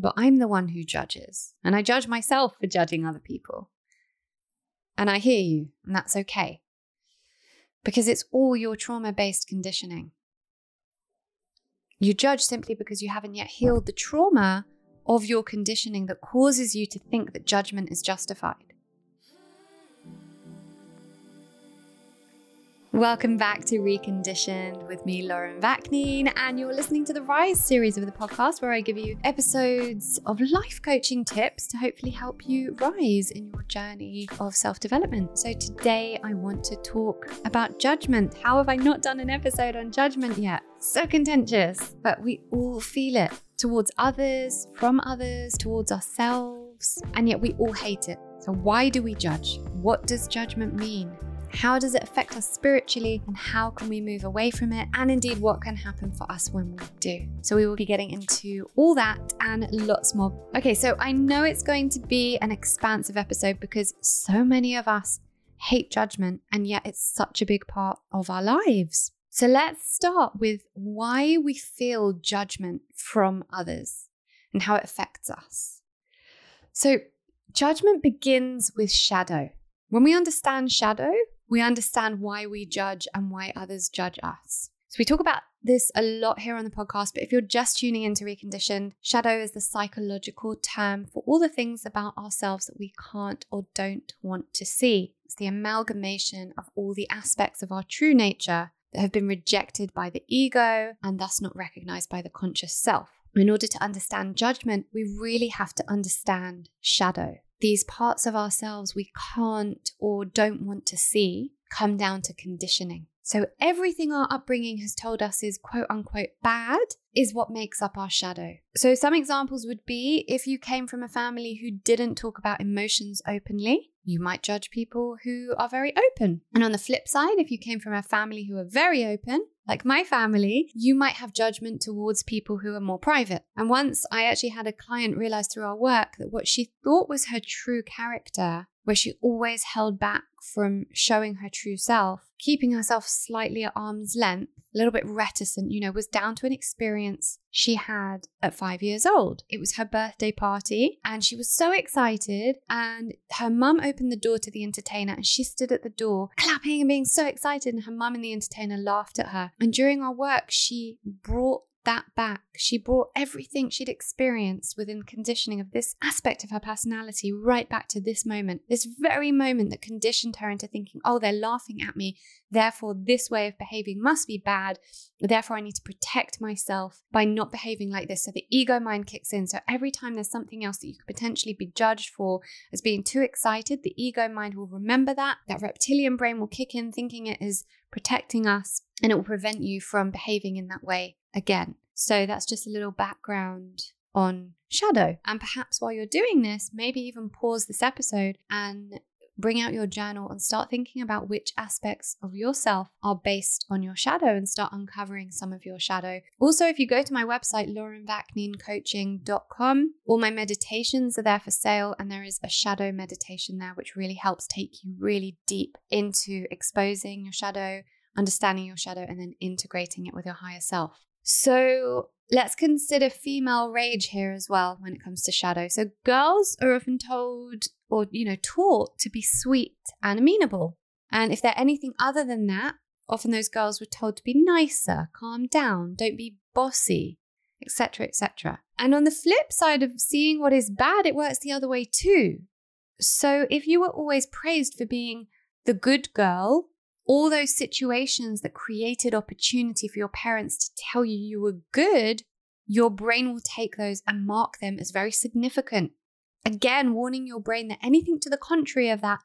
but I'm the one who judges. And I judge myself for judging other people. And I hear you, and that's okay. Because it's all your trauma based conditioning. You judge simply because you haven't yet healed the trauma of your conditioning that causes you to think that judgment is justified. Welcome back to Reconditioned with me, Lauren Vaknin, and you're listening to the Rise series of the podcast where I give you episodes of life coaching tips to hopefully help you rise in your journey of self development. So today I want to talk about judgment. How have I not done an episode on judgment yet? So contentious, but we all feel it towards others, from others, towards ourselves, and yet we all hate it. So, why do we judge? What does judgment mean? How does it affect us spiritually? And how can we move away from it? And indeed, what can happen for us when we do? So, we will be getting into all that and lots more. Okay, so I know it's going to be an expansive episode because so many of us hate judgment, and yet it's such a big part of our lives. So, let's start with why we feel judgment from others and how it affects us. So, judgment begins with shadow. When we understand shadow, we understand why we judge and why others judge us. So, we talk about this a lot here on the podcast, but if you're just tuning into Reconditioned, shadow is the psychological term for all the things about ourselves that we can't or don't want to see. It's the amalgamation of all the aspects of our true nature that have been rejected by the ego and thus not recognized by the conscious self. In order to understand judgment, we really have to understand shadow these parts of ourselves we can't or don't want to see come down to conditioning. So everything our upbringing has told us is quote unquote bad is what makes up our shadow. So some examples would be if you came from a family who didn't talk about emotions openly, you might judge people who are very open. And on the flip side, if you came from a family who are very open, like my family, you might have judgment towards people who are more private. And once I actually had a client realize through our work that what she thought was her true character, where she always held back from showing her true self, keeping herself slightly at arm's length, a little bit reticent, you know, was down to an experience she had at five years old. It was her birthday party, and she was so excited. And her mum opened the door to the entertainer, and she stood at the door, clapping and being so excited. And her mum and the entertainer laughed at her. And during our work, she brought that back. She brought everything she'd experienced within conditioning of this aspect of her personality right back to this moment, this very moment that conditioned her into thinking, oh, they're laughing at me. Therefore, this way of behaving must be bad. Therefore, I need to protect myself by not behaving like this. So the ego mind kicks in. So every time there's something else that you could potentially be judged for as being too excited, the ego mind will remember that. That reptilian brain will kick in, thinking it is protecting us, and it will prevent you from behaving in that way again. So that's just a little background on shadow. And perhaps while you're doing this, maybe even pause this episode and bring out your journal and start thinking about which aspects of yourself are based on your shadow and start uncovering some of your shadow. Also, if you go to my website, laurenvaknincoaching.com, all my meditations are there for sale, and there is a shadow meditation there, which really helps take you really deep into exposing your shadow, understanding your shadow, and then integrating it with your higher self. So let's consider female rage here as well when it comes to shadow. So girls are often told or, you know, taught to be sweet and amenable. And if they're anything other than that, often those girls were told to be nicer, calm down, don't be bossy, etc., etc. And on the flip side of seeing what is bad, it works the other way too. So if you were always praised for being the good girl all those situations that created opportunity for your parents to tell you you were good, your brain will take those and mark them as very significant. Again, warning your brain that anything to the contrary of that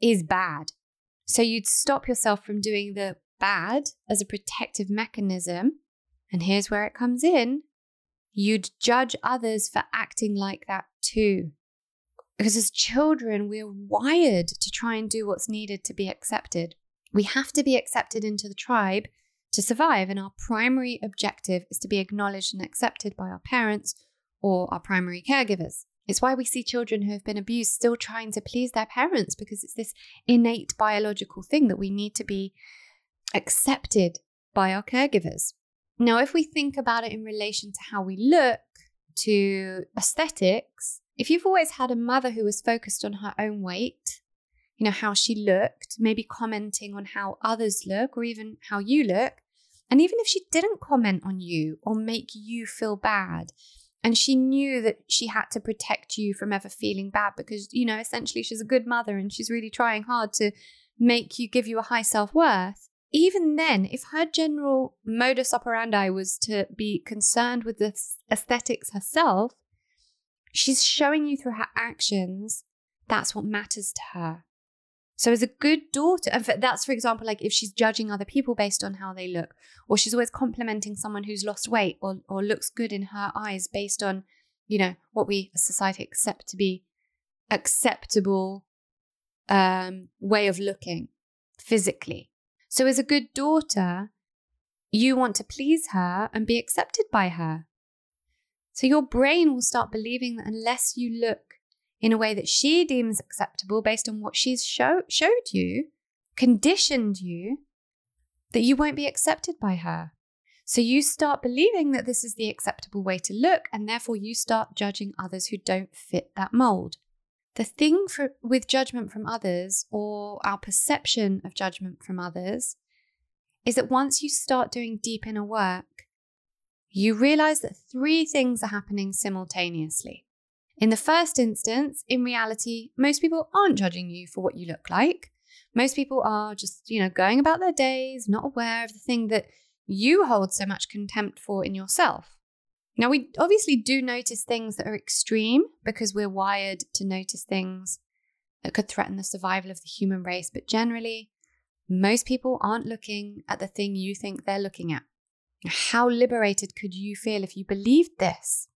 is bad. So you'd stop yourself from doing the bad as a protective mechanism. And here's where it comes in you'd judge others for acting like that too. Because as children, we're wired to try and do what's needed to be accepted. We have to be accepted into the tribe to survive, and our primary objective is to be acknowledged and accepted by our parents or our primary caregivers. It's why we see children who have been abused still trying to please their parents because it's this innate biological thing that we need to be accepted by our caregivers. Now, if we think about it in relation to how we look, to aesthetics, if you've always had a mother who was focused on her own weight, you know, how she looked, maybe commenting on how others look or even how you look, and even if she didn't comment on you or make you feel bad, and she knew that she had to protect you from ever feeling bad because, you know, essentially she's a good mother and she's really trying hard to make you give you a high self worth. Even then, if her general modus operandi was to be concerned with the aesthetics herself, she's showing you through her actions that's what matters to her. So, as a good daughter, and that's for example, like if she's judging other people based on how they look, or she's always complimenting someone who's lost weight or, or looks good in her eyes based on, you know, what we as society accept to be acceptable um, way of looking physically. So, as a good daughter, you want to please her and be accepted by her. So, your brain will start believing that unless you look in a way that she deems acceptable based on what she's show- showed you, conditioned you, that you won't be accepted by her. So you start believing that this is the acceptable way to look, and therefore you start judging others who don't fit that mold. The thing for, with judgment from others, or our perception of judgment from others, is that once you start doing deep inner work, you realize that three things are happening simultaneously. In the first instance, in reality, most people aren't judging you for what you look like. Most people are just, you know, going about their days, not aware of the thing that you hold so much contempt for in yourself. Now, we obviously do notice things that are extreme because we're wired to notice things that could threaten the survival of the human race, but generally, most people aren't looking at the thing you think they're looking at. How liberated could you feel if you believed this?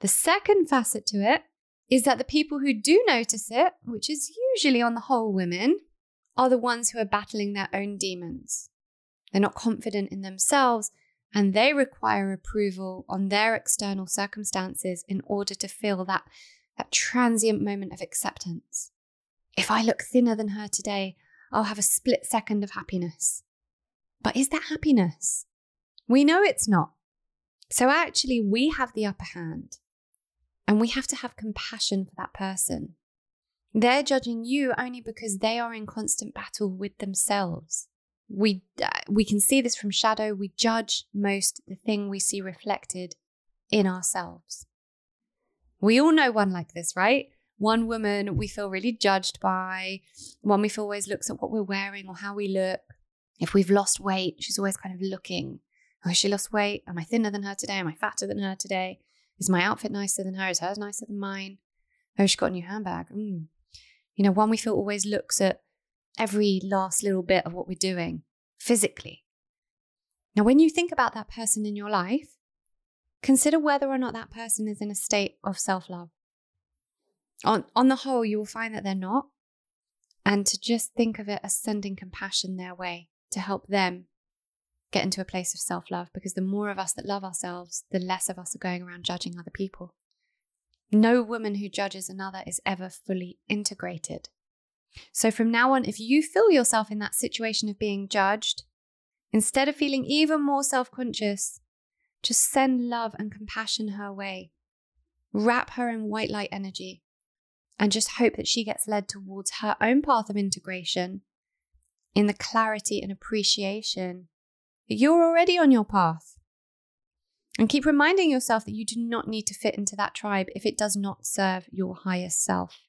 The second facet to it is that the people who do notice it, which is usually on the whole women, are the ones who are battling their own demons. They're not confident in themselves and they require approval on their external circumstances in order to feel that, that transient moment of acceptance. If I look thinner than her today, I'll have a split second of happiness. But is that happiness? We know it's not. So actually, we have the upper hand. And we have to have compassion for that person. They're judging you only because they are in constant battle with themselves. We, uh, we can see this from shadow. We judge most the thing we see reflected in ourselves. We all know one like this, right? One woman we feel really judged by, one we feel always looks at what we're wearing or how we look. If we've lost weight, she's always kind of looking. Oh, she lost weight? Am I thinner than her today? Am I fatter than her today? Is my outfit nicer than hers? Is hers nicer than mine? Oh, she got a new handbag. Mm. You know, one we feel always looks at every last little bit of what we're doing physically. Now, when you think about that person in your life, consider whether or not that person is in a state of self love. On, on the whole, you will find that they're not. And to just think of it as sending compassion their way to help them get into a place of self love because the more of us that love ourselves, the less of us are going around judging other people. No woman who judges another is ever fully integrated. So from now on, if you feel yourself in that situation of being judged, instead of feeling even more self conscious, just send love and compassion her way. Wrap her in white light energy and just hope that she gets led towards her own path of integration in the clarity and appreciation you're already on your path. And keep reminding yourself that you do not need to fit into that tribe if it does not serve your highest self.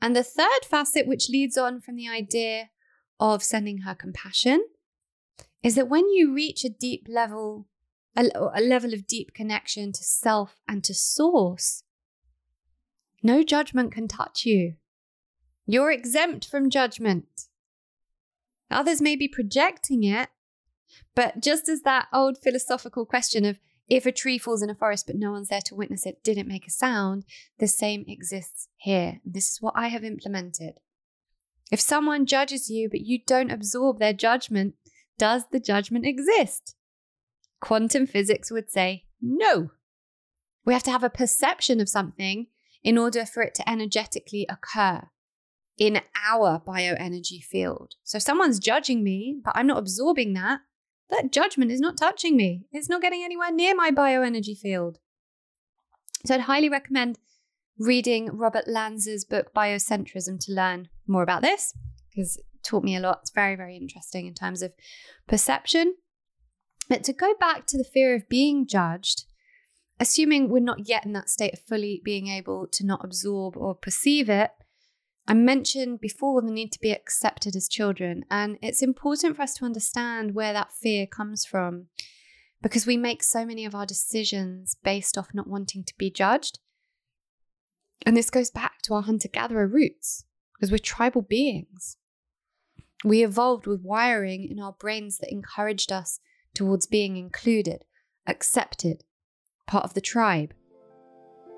And the third facet, which leads on from the idea of sending her compassion, is that when you reach a deep level, a, a level of deep connection to self and to source, no judgment can touch you. You're exempt from judgment. Others may be projecting it, but just as that old philosophical question of if a tree falls in a forest but no one's there to witness it didn't make a sound, the same exists here. This is what I have implemented. If someone judges you but you don't absorb their judgment, does the judgment exist? Quantum physics would say no. We have to have a perception of something in order for it to energetically occur in our bioenergy field. So if someone's judging me, but I'm not absorbing that, that judgment is not touching me. It's not getting anywhere near my bioenergy field. So I'd highly recommend reading Robert Lanza's book Biocentrism to learn more about this because it taught me a lot. It's very, very interesting in terms of perception. But to go back to the fear of being judged, assuming we're not yet in that state of fully being able to not absorb or perceive it, I mentioned before the need to be accepted as children, and it's important for us to understand where that fear comes from because we make so many of our decisions based off not wanting to be judged. And this goes back to our hunter gatherer roots because we're tribal beings. We evolved with wiring in our brains that encouraged us towards being included, accepted, part of the tribe.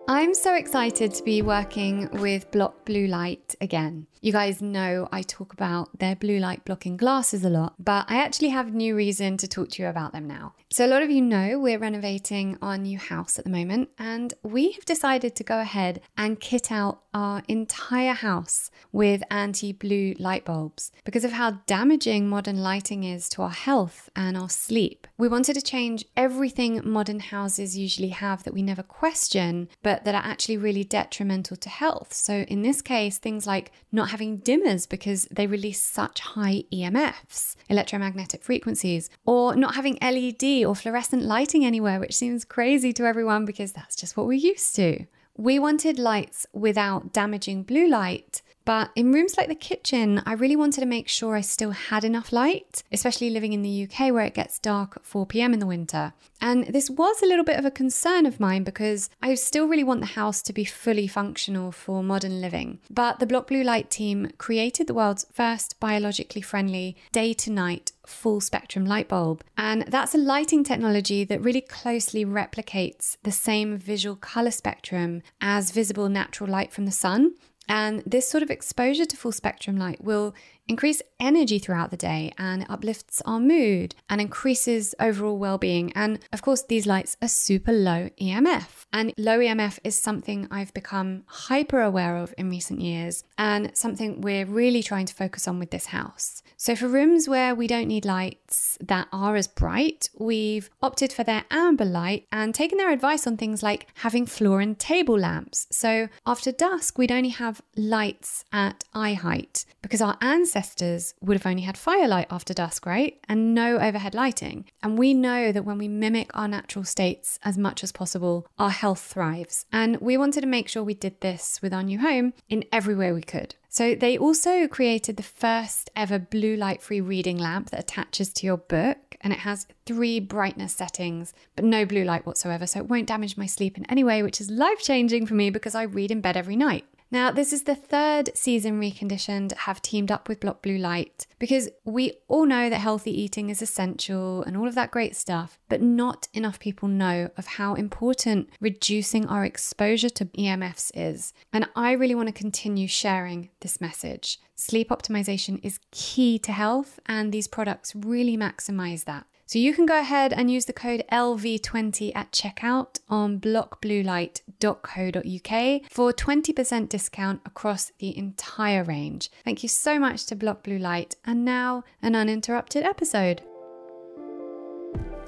I'm so excited to be working with Block Blue Light again. You guys know I talk about their blue light blocking glasses a lot, but I actually have new reason to talk to you about them now. So, a lot of you know we're renovating our new house at the moment, and we have decided to go ahead and kit out our entire house with anti blue light bulbs because of how damaging modern lighting is to our health and our sleep. We wanted to change everything modern houses usually have that we never question, but that are actually really detrimental to health. So, in this case, things like not having dimmers because they release such high EMFs, electromagnetic frequencies, or not having LED or fluorescent lighting anywhere, which seems crazy to everyone because that's just what we're used to. We wanted lights without damaging blue light but in rooms like the kitchen, I really wanted to make sure I still had enough light, especially living in the UK where it gets dark at 4 pm in the winter. And this was a little bit of a concern of mine because I still really want the house to be fully functional for modern living. But the Block Blue Light team created the world's first biologically friendly day to night full spectrum light bulb. And that's a lighting technology that really closely replicates the same visual color spectrum as visible natural light from the sun. And this sort of exposure to full spectrum light will increase energy throughout the day and uplifts our mood and increases overall well-being and of course these lights are super low EMF and low EMF is something I've become hyper aware of in recent years and something we're really trying to focus on with this house. So for rooms where we don't need lights that are as bright, we've opted for their amber light and taken their advice on things like having floor and table lamps. So after dusk, we'd only have lights at eye height because our ancestors ancestors would have only had firelight after dusk, right? And no overhead lighting. And we know that when we mimic our natural states as much as possible, our health thrives. And we wanted to make sure we did this with our new home in every way we could. So they also created the first ever blue light free reading lamp that attaches to your book and it has three brightness settings but no blue light whatsoever so it won't damage my sleep in any way which is life changing for me because I read in bed every night. Now, this is the third season Reconditioned have teamed up with Block Blue Light because we all know that healthy eating is essential and all of that great stuff, but not enough people know of how important reducing our exposure to EMFs is. And I really want to continue sharing this message. Sleep optimization is key to health, and these products really maximize that. So you can go ahead and use the code LV20 at checkout on blockbluelight.co.uk for 20% discount across the entire range. Thank you so much to Block Blue Light, and now an uninterrupted episode.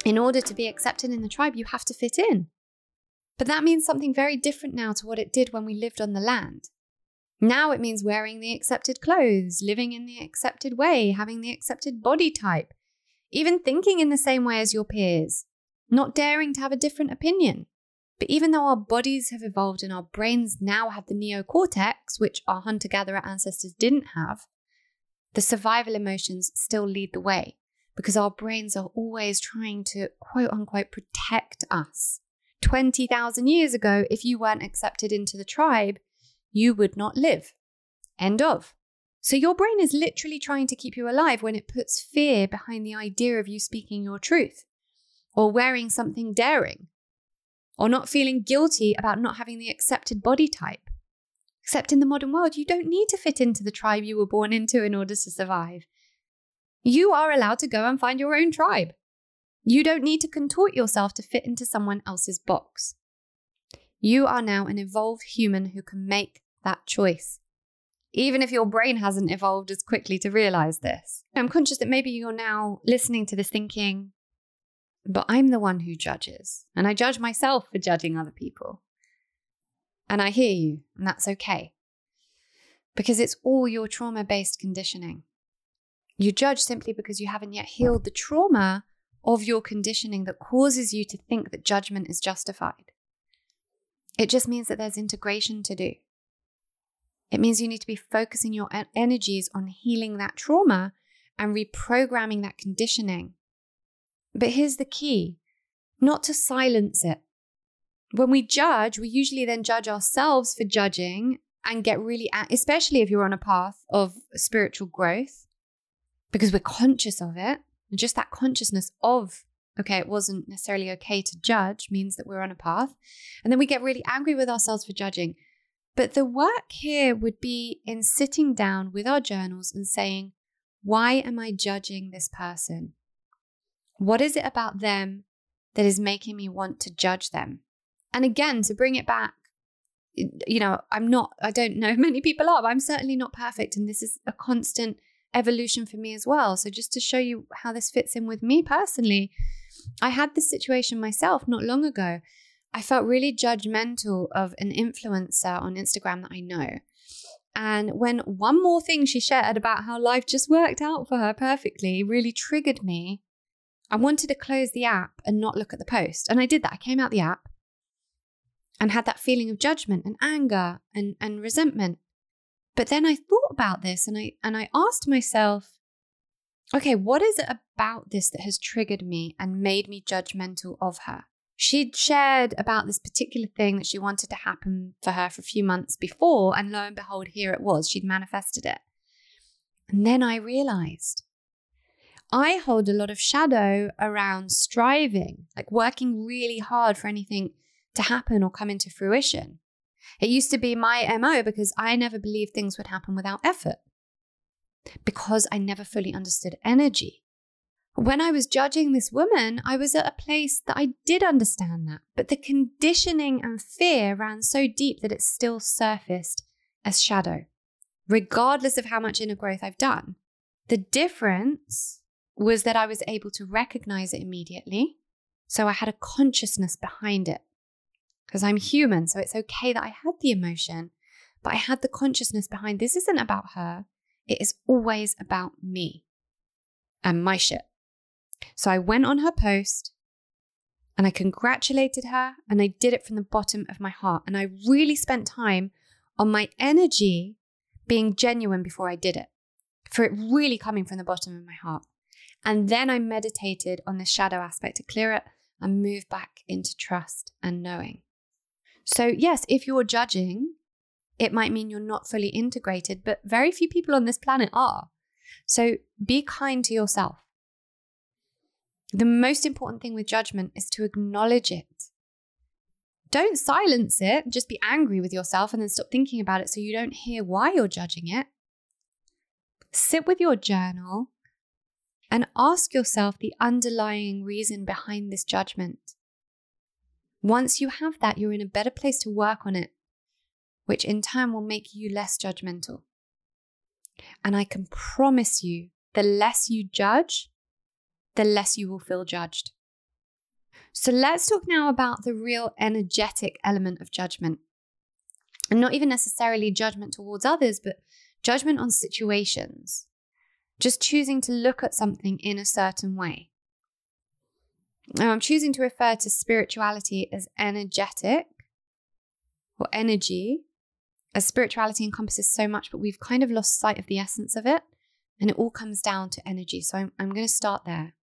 In order to be accepted in the tribe, you have to fit in. But that means something very different now to what it did when we lived on the land. Now it means wearing the accepted clothes, living in the accepted way, having the accepted body type, even thinking in the same way as your peers, not daring to have a different opinion. But even though our bodies have evolved and our brains now have the neocortex, which our hunter gatherer ancestors didn't have, the survival emotions still lead the way because our brains are always trying to quote unquote protect us. 20,000 years ago, if you weren't accepted into the tribe, you would not live. End of. So your brain is literally trying to keep you alive when it puts fear behind the idea of you speaking your truth, or wearing something daring, or not feeling guilty about not having the accepted body type. Except in the modern world, you don't need to fit into the tribe you were born into in order to survive. You are allowed to go and find your own tribe. You don't need to contort yourself to fit into someone else's box. You are now an evolved human who can make that choice even if your brain hasn't evolved as quickly to realize this. I'm conscious that maybe you're now listening to this thinking, but I'm the one who judges, and I judge myself for judging other people. And I hear you, and that's okay. Because it's all your trauma based conditioning. You judge simply because you haven't yet healed the trauma of your conditioning that causes you to think that judgment is justified. It just means that there's integration to do. It means you need to be focusing your energies on healing that trauma and reprogramming that conditioning. But here's the key not to silence it. When we judge, we usually then judge ourselves for judging and get really, especially if you're on a path of spiritual growth, because we're conscious of it. And just that consciousness of, okay, it wasn't necessarily okay to judge means that we're on a path. And then we get really angry with ourselves for judging. But the work here would be in sitting down with our journals and saying, why am I judging this person? What is it about them that is making me want to judge them? And again, to bring it back, you know, I'm not, I don't know many people are, but I'm certainly not perfect. And this is a constant evolution for me as well. So, just to show you how this fits in with me personally, I had this situation myself not long ago. I felt really judgmental of an influencer on Instagram that I know. And when one more thing she shared about how life just worked out for her perfectly really triggered me, I wanted to close the app and not look at the post. And I did that. I came out the app and had that feeling of judgment and anger and, and resentment. But then I thought about this and I and I asked myself, okay, what is it about this that has triggered me and made me judgmental of her? She'd shared about this particular thing that she wanted to happen for her for a few months before, and lo and behold, here it was. She'd manifested it. And then I realized I hold a lot of shadow around striving, like working really hard for anything to happen or come into fruition. It used to be my MO because I never believed things would happen without effort, because I never fully understood energy. When I was judging this woman, I was at a place that I did understand that, but the conditioning and fear ran so deep that it still surfaced as shadow, regardless of how much inner growth I've done. The difference was that I was able to recognize it immediately. So I had a consciousness behind it because I'm human. So it's okay that I had the emotion, but I had the consciousness behind this isn't about her. It is always about me and my shit. So I went on her post and I congratulated her and I did it from the bottom of my heart. And I really spent time on my energy being genuine before I did it, for it really coming from the bottom of my heart. And then I meditated on the shadow aspect to clear it and move back into trust and knowing. So, yes, if you're judging, it might mean you're not fully integrated, but very few people on this planet are. So, be kind to yourself. The most important thing with judgment is to acknowledge it. Don't silence it, just be angry with yourself and then stop thinking about it so you don't hear why you're judging it. Sit with your journal and ask yourself the underlying reason behind this judgment. Once you have that, you're in a better place to work on it, which in turn will make you less judgmental. And I can promise you, the less you judge, the less you will feel judged. So let's talk now about the real energetic element of judgment. And not even necessarily judgment towards others, but judgment on situations. Just choosing to look at something in a certain way. Now, I'm choosing to refer to spirituality as energetic or energy, as spirituality encompasses so much, but we've kind of lost sight of the essence of it. And it all comes down to energy. So I'm, I'm going to start there.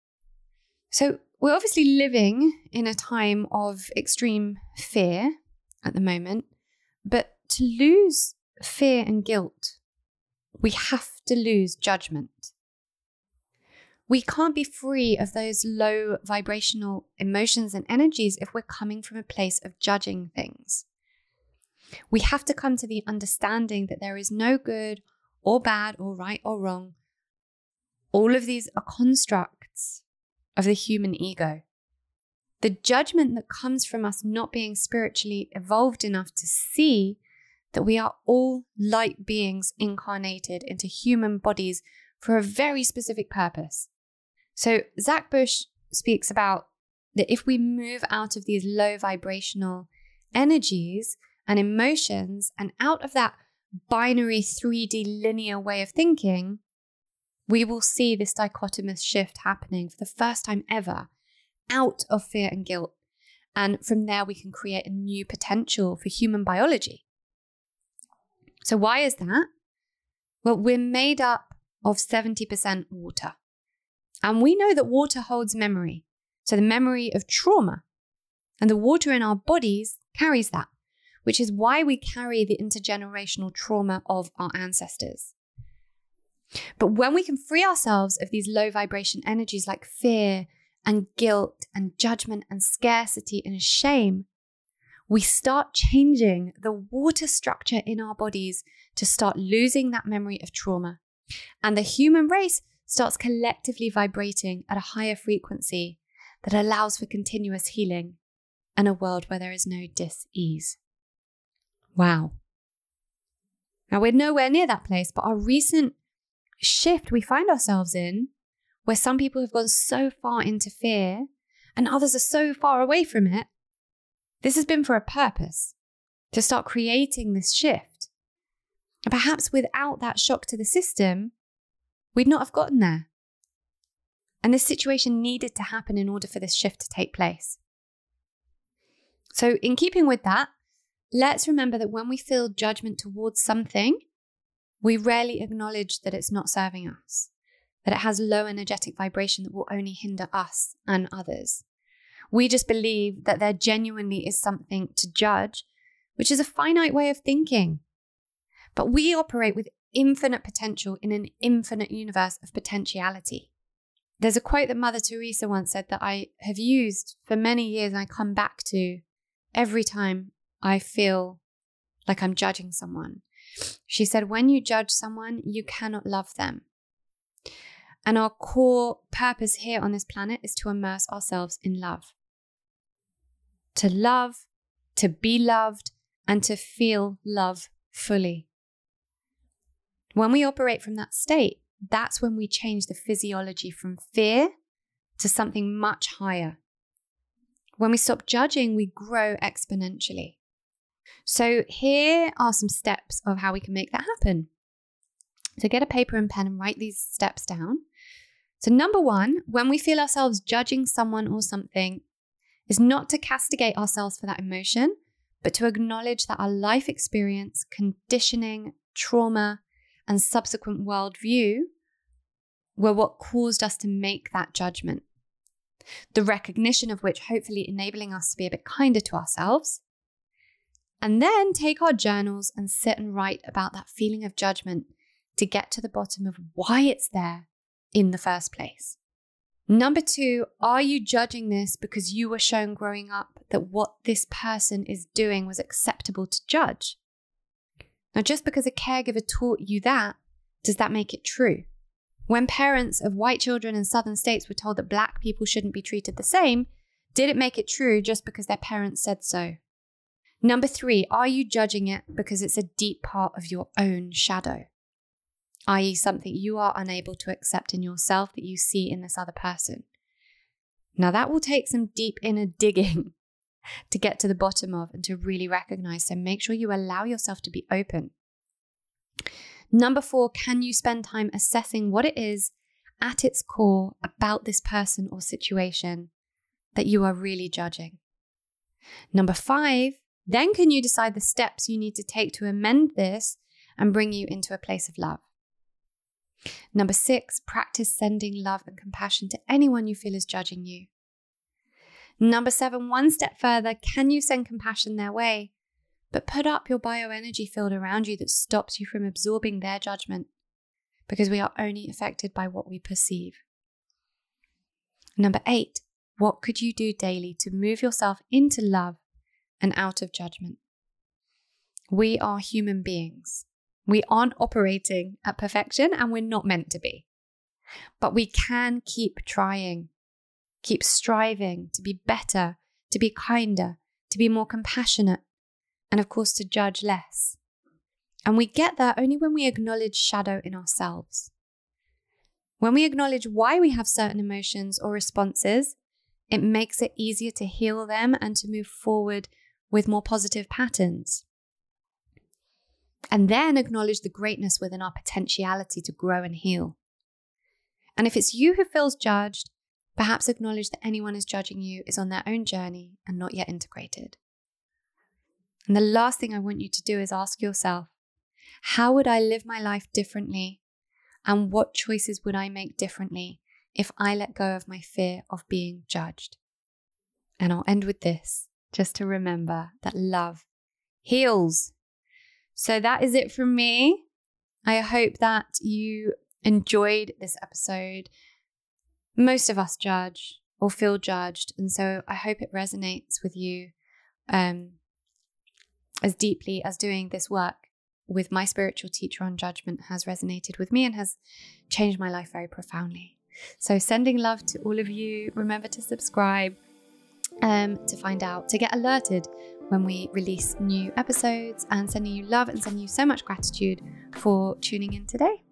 So we're obviously living in a time of extreme fear at the moment, but to lose fear and guilt, we have to lose judgment we can't be free of those low vibrational emotions and energies if we're coming from a place of judging things. We have to come to the understanding that there is no good or bad or right or wrong. All of these are constructs of the human ego. The judgment that comes from us not being spiritually evolved enough to see that we are all light beings incarnated into human bodies for a very specific purpose. So Zach Bush speaks about that if we move out of these low vibrational energies and emotions. And out of that binary 3D linear way of thinking, we will see this dichotomous shift happening for the first time ever out of fear and guilt. And from there, we can create a new potential for human biology. So, why is that? Well, we're made up of 70% water. And we know that water holds memory. So, the memory of trauma. And the water in our bodies carries that, which is why we carry the intergenerational trauma of our ancestors. But when we can free ourselves of these low vibration energies like fear and guilt and judgment and scarcity and shame, we start changing the water structure in our bodies to start losing that memory of trauma. And the human race starts collectively vibrating at a higher frequency that allows for continuous healing and a world where there is no dis ease. Wow. Now, we're nowhere near that place, but our recent shift we find ourselves in, where some people have gone so far into fear and others are so far away from it, this has been for a purpose to start creating this shift. And perhaps without that shock to the system, we'd not have gotten there. And this situation needed to happen in order for this shift to take place. So, in keeping with that, let's remember that when we feel judgment towards something, we rarely acknowledge that it's not serving us, that it has low energetic vibration that will only hinder us and others. We just believe that there genuinely is something to judge, which is a finite way of thinking. But we operate with infinite potential in an infinite universe of potentiality. There's a quote that Mother Teresa once said that I have used for many years and I come back to every time I feel like I'm judging someone. She said, When you judge someone, you cannot love them. And our core purpose here on this planet is to immerse ourselves in love. To love, to be loved, and to feel love fully. When we operate from that state, that's when we change the physiology from fear to something much higher. When we stop judging, we grow exponentially. So, here are some steps of how we can make that happen. So, get a paper and pen and write these steps down. So, number one, when we feel ourselves judging someone or something, is not to castigate ourselves for that emotion, but to acknowledge that our life experience, conditioning, trauma, and subsequent worldview were what caused us to make that judgment. The recognition of which hopefully enabling us to be a bit kinder to ourselves and then take our journals and sit and write about that feeling of judgment to get to the bottom of why it's there in the first place. Number two, are you judging this because you were shown growing up that what this person is doing was acceptable to judge? Now, just because a caregiver taught you that, does that make it true? When parents of white children in southern states were told that black people shouldn't be treated the same, did it make it true just because their parents said so? Number three, are you judging it because it's a deep part of your own shadow? i.e., something you are unable to accept in yourself that you see in this other person. Now, that will take some deep inner digging to get to the bottom of and to really recognize. So, make sure you allow yourself to be open. Number four, can you spend time assessing what it is at its core about this person or situation that you are really judging? Number five, then can you decide the steps you need to take to amend this and bring you into a place of love? Number six, practice sending love and compassion to anyone you feel is judging you. Number seven, one step further, can you send compassion their way? But put up your bioenergy field around you that stops you from absorbing their judgment because we are only affected by what we perceive. Number eight, what could you do daily to move yourself into love and out of judgment? We are human beings. We aren't operating at perfection and we're not meant to be. But we can keep trying, keep striving to be better, to be kinder, to be more compassionate, and of course to judge less. And we get there only when we acknowledge shadow in ourselves. When we acknowledge why we have certain emotions or responses, it makes it easier to heal them and to move forward with more positive patterns. And then acknowledge the greatness within our potentiality to grow and heal. And if it's you who feels judged, perhaps acknowledge that anyone is judging you is on their own journey and not yet integrated. And the last thing I want you to do is ask yourself how would I live my life differently? And what choices would I make differently if I let go of my fear of being judged? And I'll end with this just to remember that love heals. So that is it from me. I hope that you enjoyed this episode. Most of us judge or feel judged. And so I hope it resonates with you um, as deeply as doing this work with my spiritual teacher on judgment has resonated with me and has changed my life very profoundly. So, sending love to all of you. Remember to subscribe um, to find out, to get alerted when we release new episodes, and sending you love and sending you so much gratitude for tuning in today.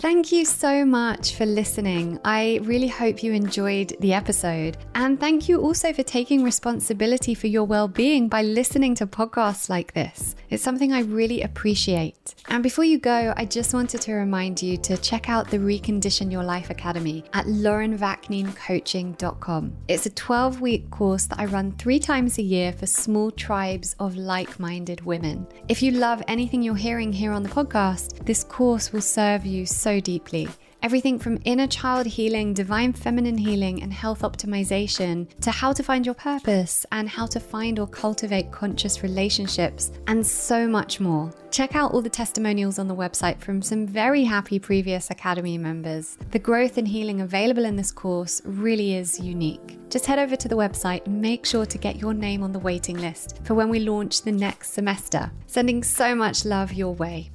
Thank you so much for listening. I really hope you enjoyed the episode. And thank you also for taking responsibility for your well being by listening to podcasts like this. It's something I really appreciate. And before you go, I just wanted to remind you to check out the Recondition Your Life Academy at laurenvaknincoaching.com. It's a 12 week course that I run three times a year for small tribes of like minded women. If you love anything you're hearing here on the podcast, this course will serve you so deeply. Everything from inner child healing, divine feminine healing, and health optimization to how to find your purpose and how to find or cultivate conscious relationships, and so much more. Check out all the testimonials on the website from some very happy previous Academy members. The growth and healing available in this course really is unique. Just head over to the website and make sure to get your name on the waiting list for when we launch the next semester. Sending so much love your way.